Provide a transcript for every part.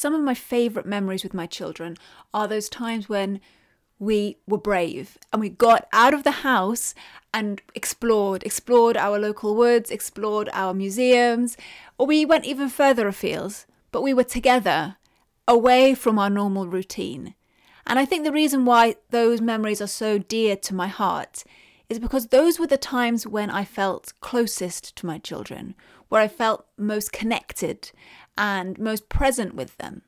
some of my favourite memories with my children are those times when we were brave and we got out of the house and explored, explored our local woods, explored our museums, or we went even further afield, but we were together, away from our normal routine. And I think the reason why those memories are so dear to my heart is because those were the times when I felt closest to my children, where I felt most connected and most present with them.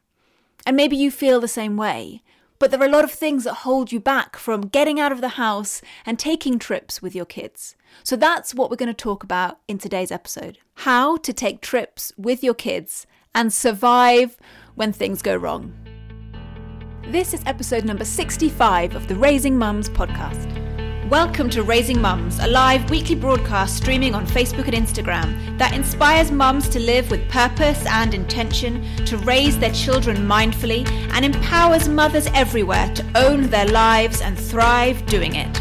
And maybe you feel the same way. But there are a lot of things that hold you back from getting out of the house and taking trips with your kids. So that's what we're going to talk about in today's episode how to take trips with your kids and survive when things go wrong. This is episode number 65 of the Raising Mums podcast. Welcome to Raising Mums, a live weekly broadcast streaming on Facebook and Instagram that inspires mums to live with purpose and intention, to raise their children mindfully, and empowers mothers everywhere to own their lives and thrive doing it.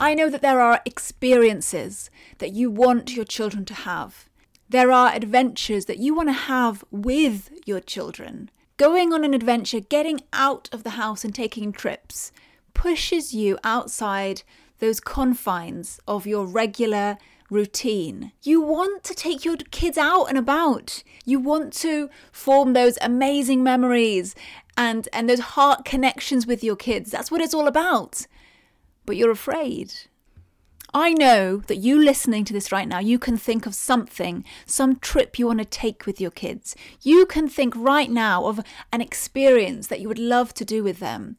I know that there are experiences that you want your children to have. There are adventures that you want to have with your children. Going on an adventure, getting out of the house and taking trips pushes you outside those confines of your regular routine. You want to take your kids out and about. You want to form those amazing memories and and those heart connections with your kids. That's what it's all about. But you're afraid. I know that you listening to this right now, you can think of something, some trip you want to take with your kids. You can think right now of an experience that you would love to do with them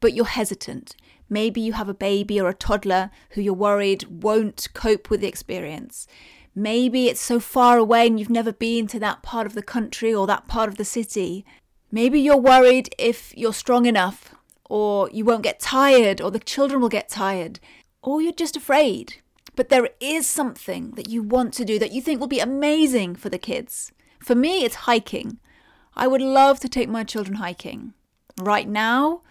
but you're hesitant. Maybe you have a baby or a toddler who you're worried won't cope with the experience. Maybe it's so far away and you've never been to that part of the country or that part of the city. Maybe you're worried if you're strong enough, or you won't get tired, or the children will get tired, or you're just afraid. But there is something that you want to do that you think will be amazing for the kids. For me, it's hiking. I would love to take my children hiking. Right now,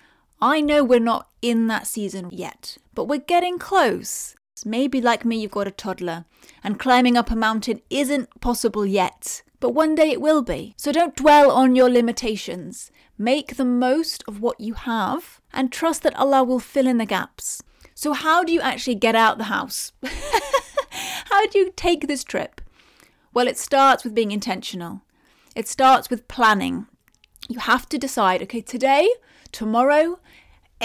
I know we're not in that season yet, but we're getting close. Maybe, like me, you've got a toddler, and climbing up a mountain isn't possible yet, but one day it will be. So don't dwell on your limitations. Make the most of what you have and trust that Allah will fill in the gaps. So, how do you actually get out the house? how do you take this trip? Well, it starts with being intentional, it starts with planning. You have to decide okay, today tomorrow,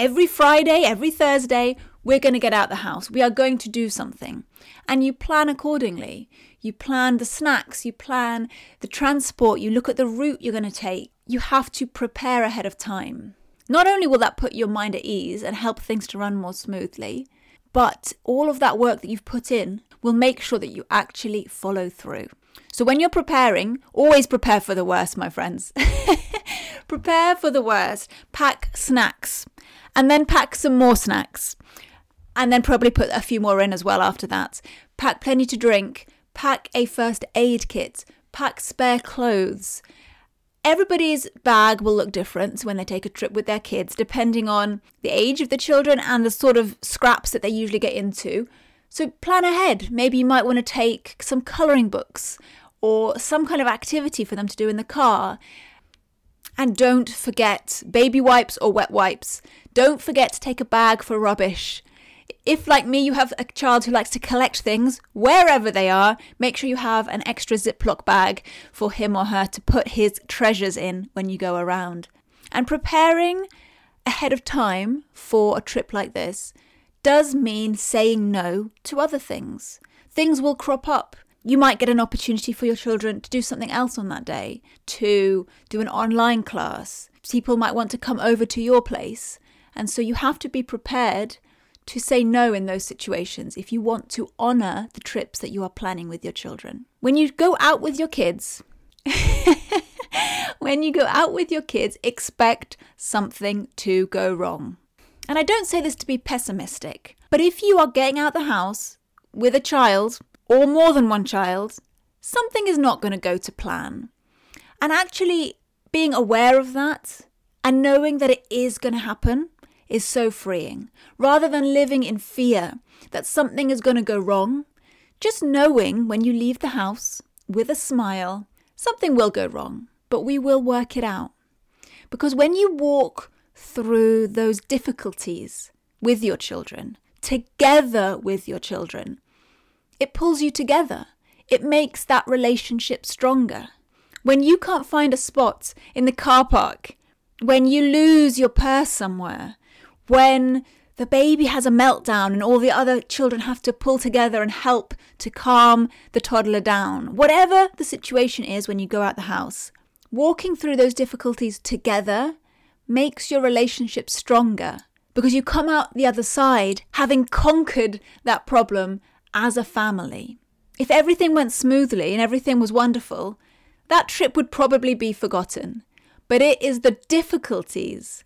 every Friday, every Thursday, we're going to get out the house. We are going to do something. And you plan accordingly. You plan the snacks, you plan the transport, you look at the route you're going to take. You have to prepare ahead of time. Not only will that put your mind at ease and help things to run more smoothly, but all of that work that you've put in will make sure that you actually follow through. So when you're preparing, always prepare for the worst, my friends. prepare for the worst. Pack snacks and then pack some more snacks. And then probably put a few more in as well after that. Pack plenty to drink. Pack a first aid kit. Pack spare clothes. Everybody's bag will look different when they take a trip with their kids, depending on the age of the children and the sort of scraps that they usually get into. So plan ahead. Maybe you might want to take some colouring books or some kind of activity for them to do in the car. And don't forget baby wipes or wet wipes. Don't forget to take a bag for rubbish. If, like me, you have a child who likes to collect things wherever they are, make sure you have an extra Ziploc bag for him or her to put his treasures in when you go around. And preparing ahead of time for a trip like this does mean saying no to other things. Things will crop up you might get an opportunity for your children to do something else on that day, to do an online class. People might want to come over to your place. And so you have to be prepared to say no in those situations if you want to honour the trips that you are planning with your children. When you go out with your kids, when you go out with your kids, expect something to go wrong. And I don't say this to be pessimistic, but if you are getting out the house with a child or more than one child, something is not going to go to plan. And actually being aware of that and knowing that it is going to happen is so freeing. Rather than living in fear that something is going to go wrong, just knowing when you leave the house with a smile, something will go wrong. but we will work it out. Because when you walk through those difficulties with your children, together with your children, it pulls you together. It makes that relationship stronger. When you can't find a spot in the car park, when you lose your purse somewhere, when the baby has a meltdown and all the other children have to pull together and help to calm the toddler down. Whatever the situation is when you go out the house, walking through those difficulties together makes your relationship stronger because you come out the other side having conquered that problem as a family. If everything went smoothly and everything was wonderful, that trip would probably be forgotten. But it is the difficulties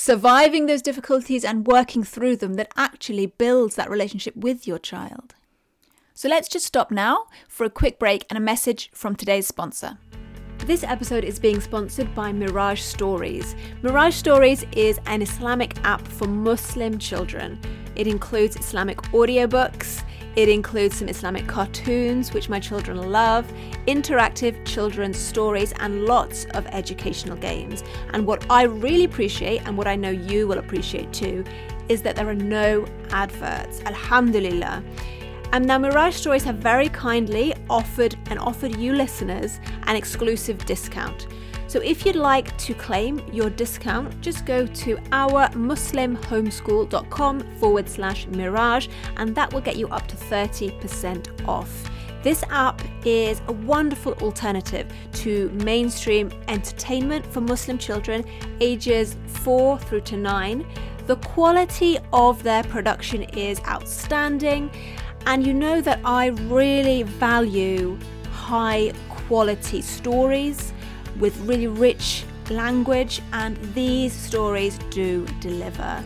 surviving those difficulties and working through them that actually builds that relationship with your child. So let's just stop now for a quick break and a message from today's sponsor. This episode is being sponsored by Miraj Stories. Miraj Stories is an Islamic app for Muslim children. It includes Islamic audiobooks, it includes some Islamic cartoons, which my children love, interactive children's stories, and lots of educational games. And what I really appreciate, and what I know you will appreciate too, is that there are no adverts. Alhamdulillah. And now Miraj Stories have very kindly offered and offered you listeners an exclusive discount. So if you'd like to claim your discount, just go to ourmuslimhomeschool.com forward slash miraj and that will get you up to 30% off. This app is a wonderful alternative to mainstream entertainment for Muslim children ages 4 through to 9. The quality of their production is outstanding, and you know that I really value high quality stories with really rich language, and these stories do deliver.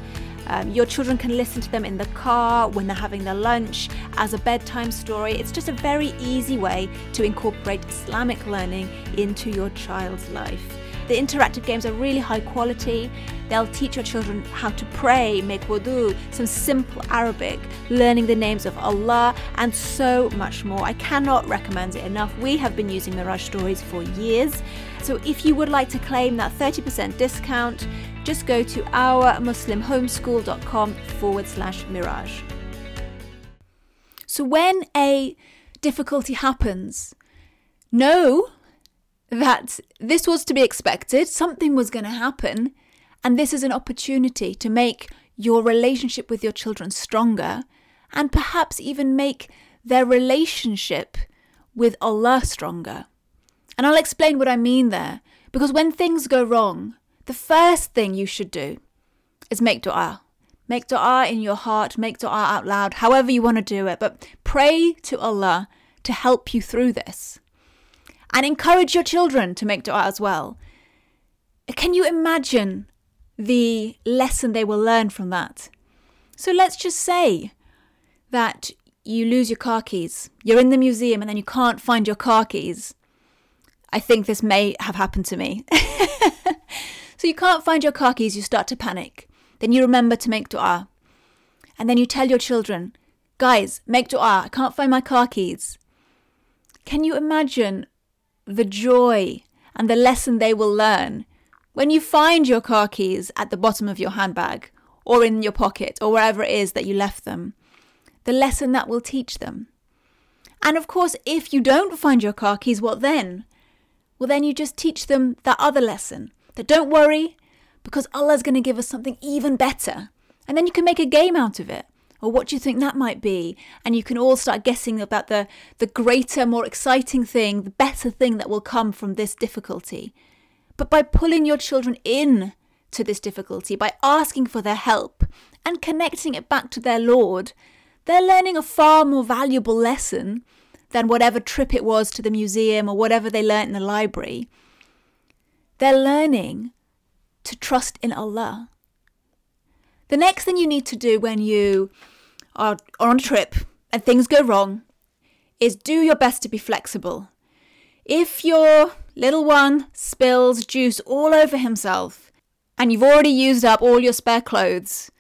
Um, your children can listen to them in the car, when they're having their lunch, as a bedtime story. It's just a very easy way to incorporate Islamic learning into your child's life. The interactive games are really high quality. They'll teach your children how to pray, make wudu, some simple Arabic, learning the names of Allah, and so much more. I cannot recommend it enough. We have been using Miraj Stories for years. So if you would like to claim that 30% discount, just go to ourmuslimhomeschool.com forward slash miraj. So when a difficulty happens, know that this was to be expected, something was going to happen, and this is an opportunity to make your relationship with your children stronger and perhaps even make their relationship with Allah stronger. And I'll explain what I mean there, because when things go wrong, the first thing you should do is make dua. Make dua in your heart, make dua out loud, however you want to do it, but pray to Allah to help you through this and encourage your children to make dua as well. Can you imagine the lesson they will learn from that? So let's just say that you lose your car keys. You're in the museum and then you can't find your car keys. I think this may have happened to me. so you can't find your car keys, you start to panic. Then you remember to make dua. And then you tell your children, guys, make dua, I can't find my car keys. Can you imagine the joy and the lesson they will learn when you find your car keys at the bottom of your handbag or in your pocket or wherever it is that you left them. The lesson that will teach them. And of course, if you don't find your car keys, what then? Well, then you just teach them that other lesson that don't worry because Allah's going to give us something even better. And then you can make a game out of it or what do you think that might be? And you can all start guessing about the, the greater, more exciting thing, the better thing that will come from this difficulty. But by pulling your children in to this difficulty, by asking for their help and connecting it back to their Lord, they're learning a far more valuable lesson than whatever trip it was to the museum or whatever they learnt in the library. They're learning to trust in Allah. The next thing you need to do when you are, are on a trip and things go wrong is do your best to be flexible. If your little one spills juice all over himself and you've already used up all your spare clothes,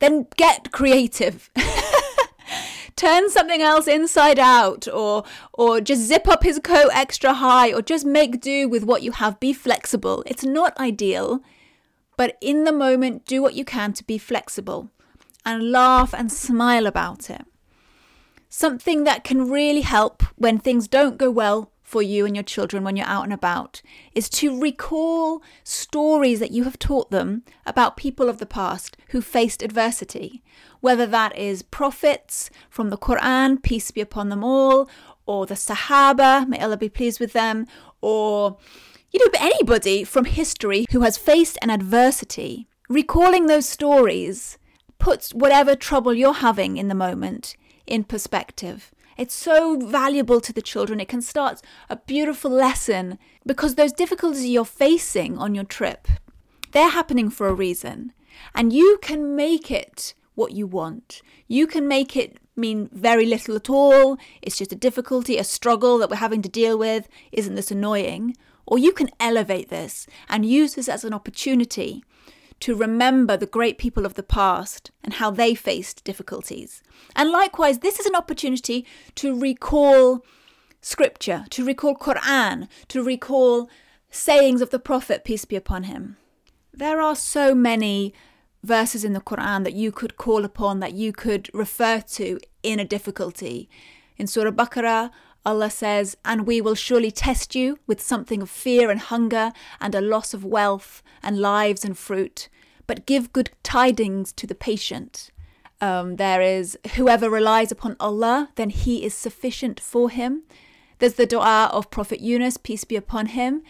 then get creative. turn something else inside out or or just zip up his coat extra high or just make do with what you have. Be flexible. It's not ideal, but in the moment do what you can to be flexible and laugh and smile about it. Something that can really help when things don't go well for you and your children when you're out and about is to recall stories that you have taught them about people of the past who faced adversity, whether that is prophets from the Quran, peace be upon them all, or the Sahaba, may Allah be pleased with them, or you know, anybody from history who has faced an adversity. Recalling those stories puts whatever trouble you're having in the moment in perspective. It's so valuable to the children. It can start a beautiful lesson because those difficulties you're facing on your trip, they're happening for a reason. And you can make it what you want. You can make it mean very little at all. It's just a difficulty, a struggle that we're having to deal with. Isn't this annoying? Or you can elevate this and use this as an opportunity to remember the great people of the past and how they faced difficulties. And likewise, this is an opportunity to recall scripture, to recall Quran, to recall sayings of the Prophet, peace be upon him. There are so many verses in the Quran that you could call upon, that you could refer to in a difficulty. In Surah Baqarah, Allah says, And we will surely test you with something of fear and hunger and a loss of wealth and lives and fruit, but give good tidings to the patient. Um, there is, whoever relies upon Allah, then He is sufficient for him. There's the dua of Prophet Yunus, peace be upon him.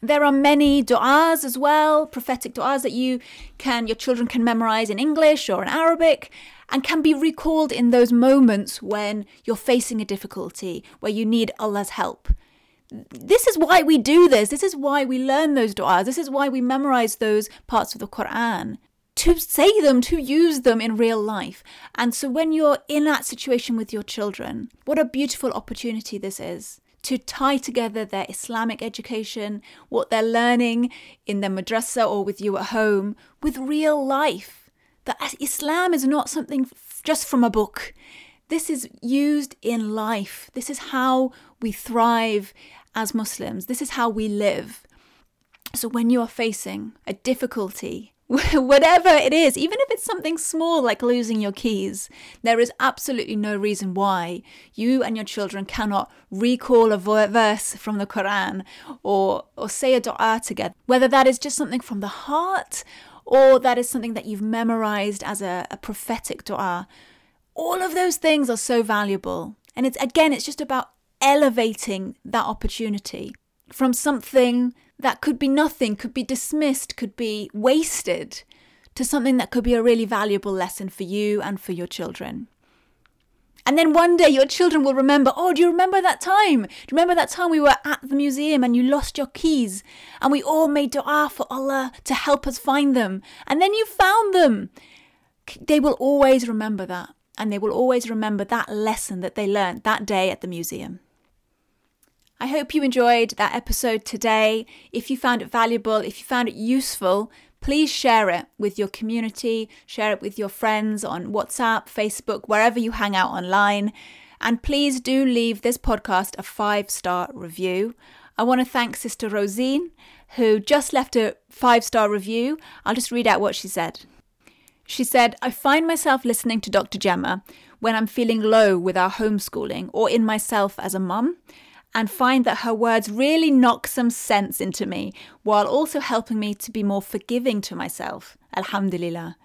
There are many du'as as well, prophetic du'as that you can, your children can memorize in English or in Arabic and can be recalled in those moments when you're facing a difficulty, where you need Allah's help. This is why we do this. This is why we learn those du'as. This is why we memorize those parts of the Quran to say them, to use them in real life. And so when you're in that situation with your children, what a beautiful opportunity this is to tie together their Islamic education, what they're learning in their madrasa or with you at home, with real life. That Islam is not something just from a book. This is used in life. This is how we thrive as Muslims. This is how we live. So when you are facing a difficulty, whatever it is, even if it's something small like losing your keys, there is absolutely no reason why you and your children cannot recall a verse from the Quran or, or say a dua together, whether that is just something from the heart or that is something that you've memorized as a, a prophetic dua. All of those things are so valuable. And it's again, it's just about elevating that opportunity from something that could be nothing, could be dismissed, could be wasted, to something that could be a really valuable lesson for you and for your children. And then one day your children will remember, oh, do you remember that time? Do you remember that time we were at the museum and you lost your keys and we all made dua for Allah to help us find them and then you found them? They will always remember that and they will always remember that lesson that they learned that day at the museum. I hope you enjoyed that episode today. If you found it valuable, if you found it useful, please share it with your community, share it with your friends on WhatsApp, Facebook, wherever you hang out online. And please do leave this podcast a five star review. I want to thank Sister Rosine, who just left a five star review. I'll just read out what she said. She said, I find myself listening to Dr. Gemma when I'm feeling low with our homeschooling or in myself as a mum and find that her words really knock some sense into me while also helping me to be more forgiving to myself. Alhamdulillah.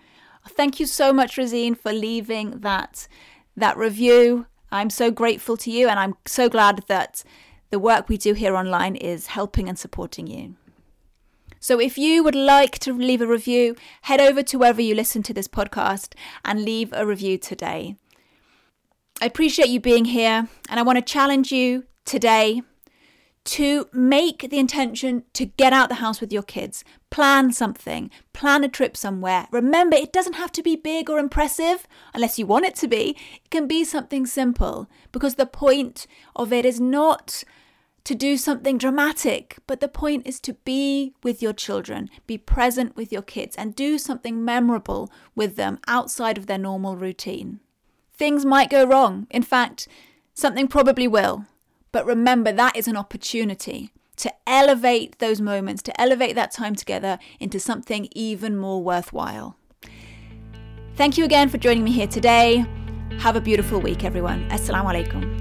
Thank you so much, Rosine, for leaving that that review. I'm so grateful to you and I'm so glad that the work we do here online is helping and supporting you. So if you would like to leave a review, head over to wherever you listen to this podcast and leave a review today. I appreciate you being here and I want to challenge you today to make the intention to get out the house with your kids. Plan something, plan a trip somewhere. Remember, it doesn't have to be big or impressive unless you want it to be. It can be something simple because the point of it is not to do something dramatic, but the point is to be with your children, be present with your kids, and do something memorable with them outside of their normal routine. things might go wrong. In fact, something probably will. But remember, that is an opportunity to elevate those moments, to elevate that time together into something even more worthwhile. Thank you again for joining me here today. Have a beautiful week, everyone. Assalamu alaikum.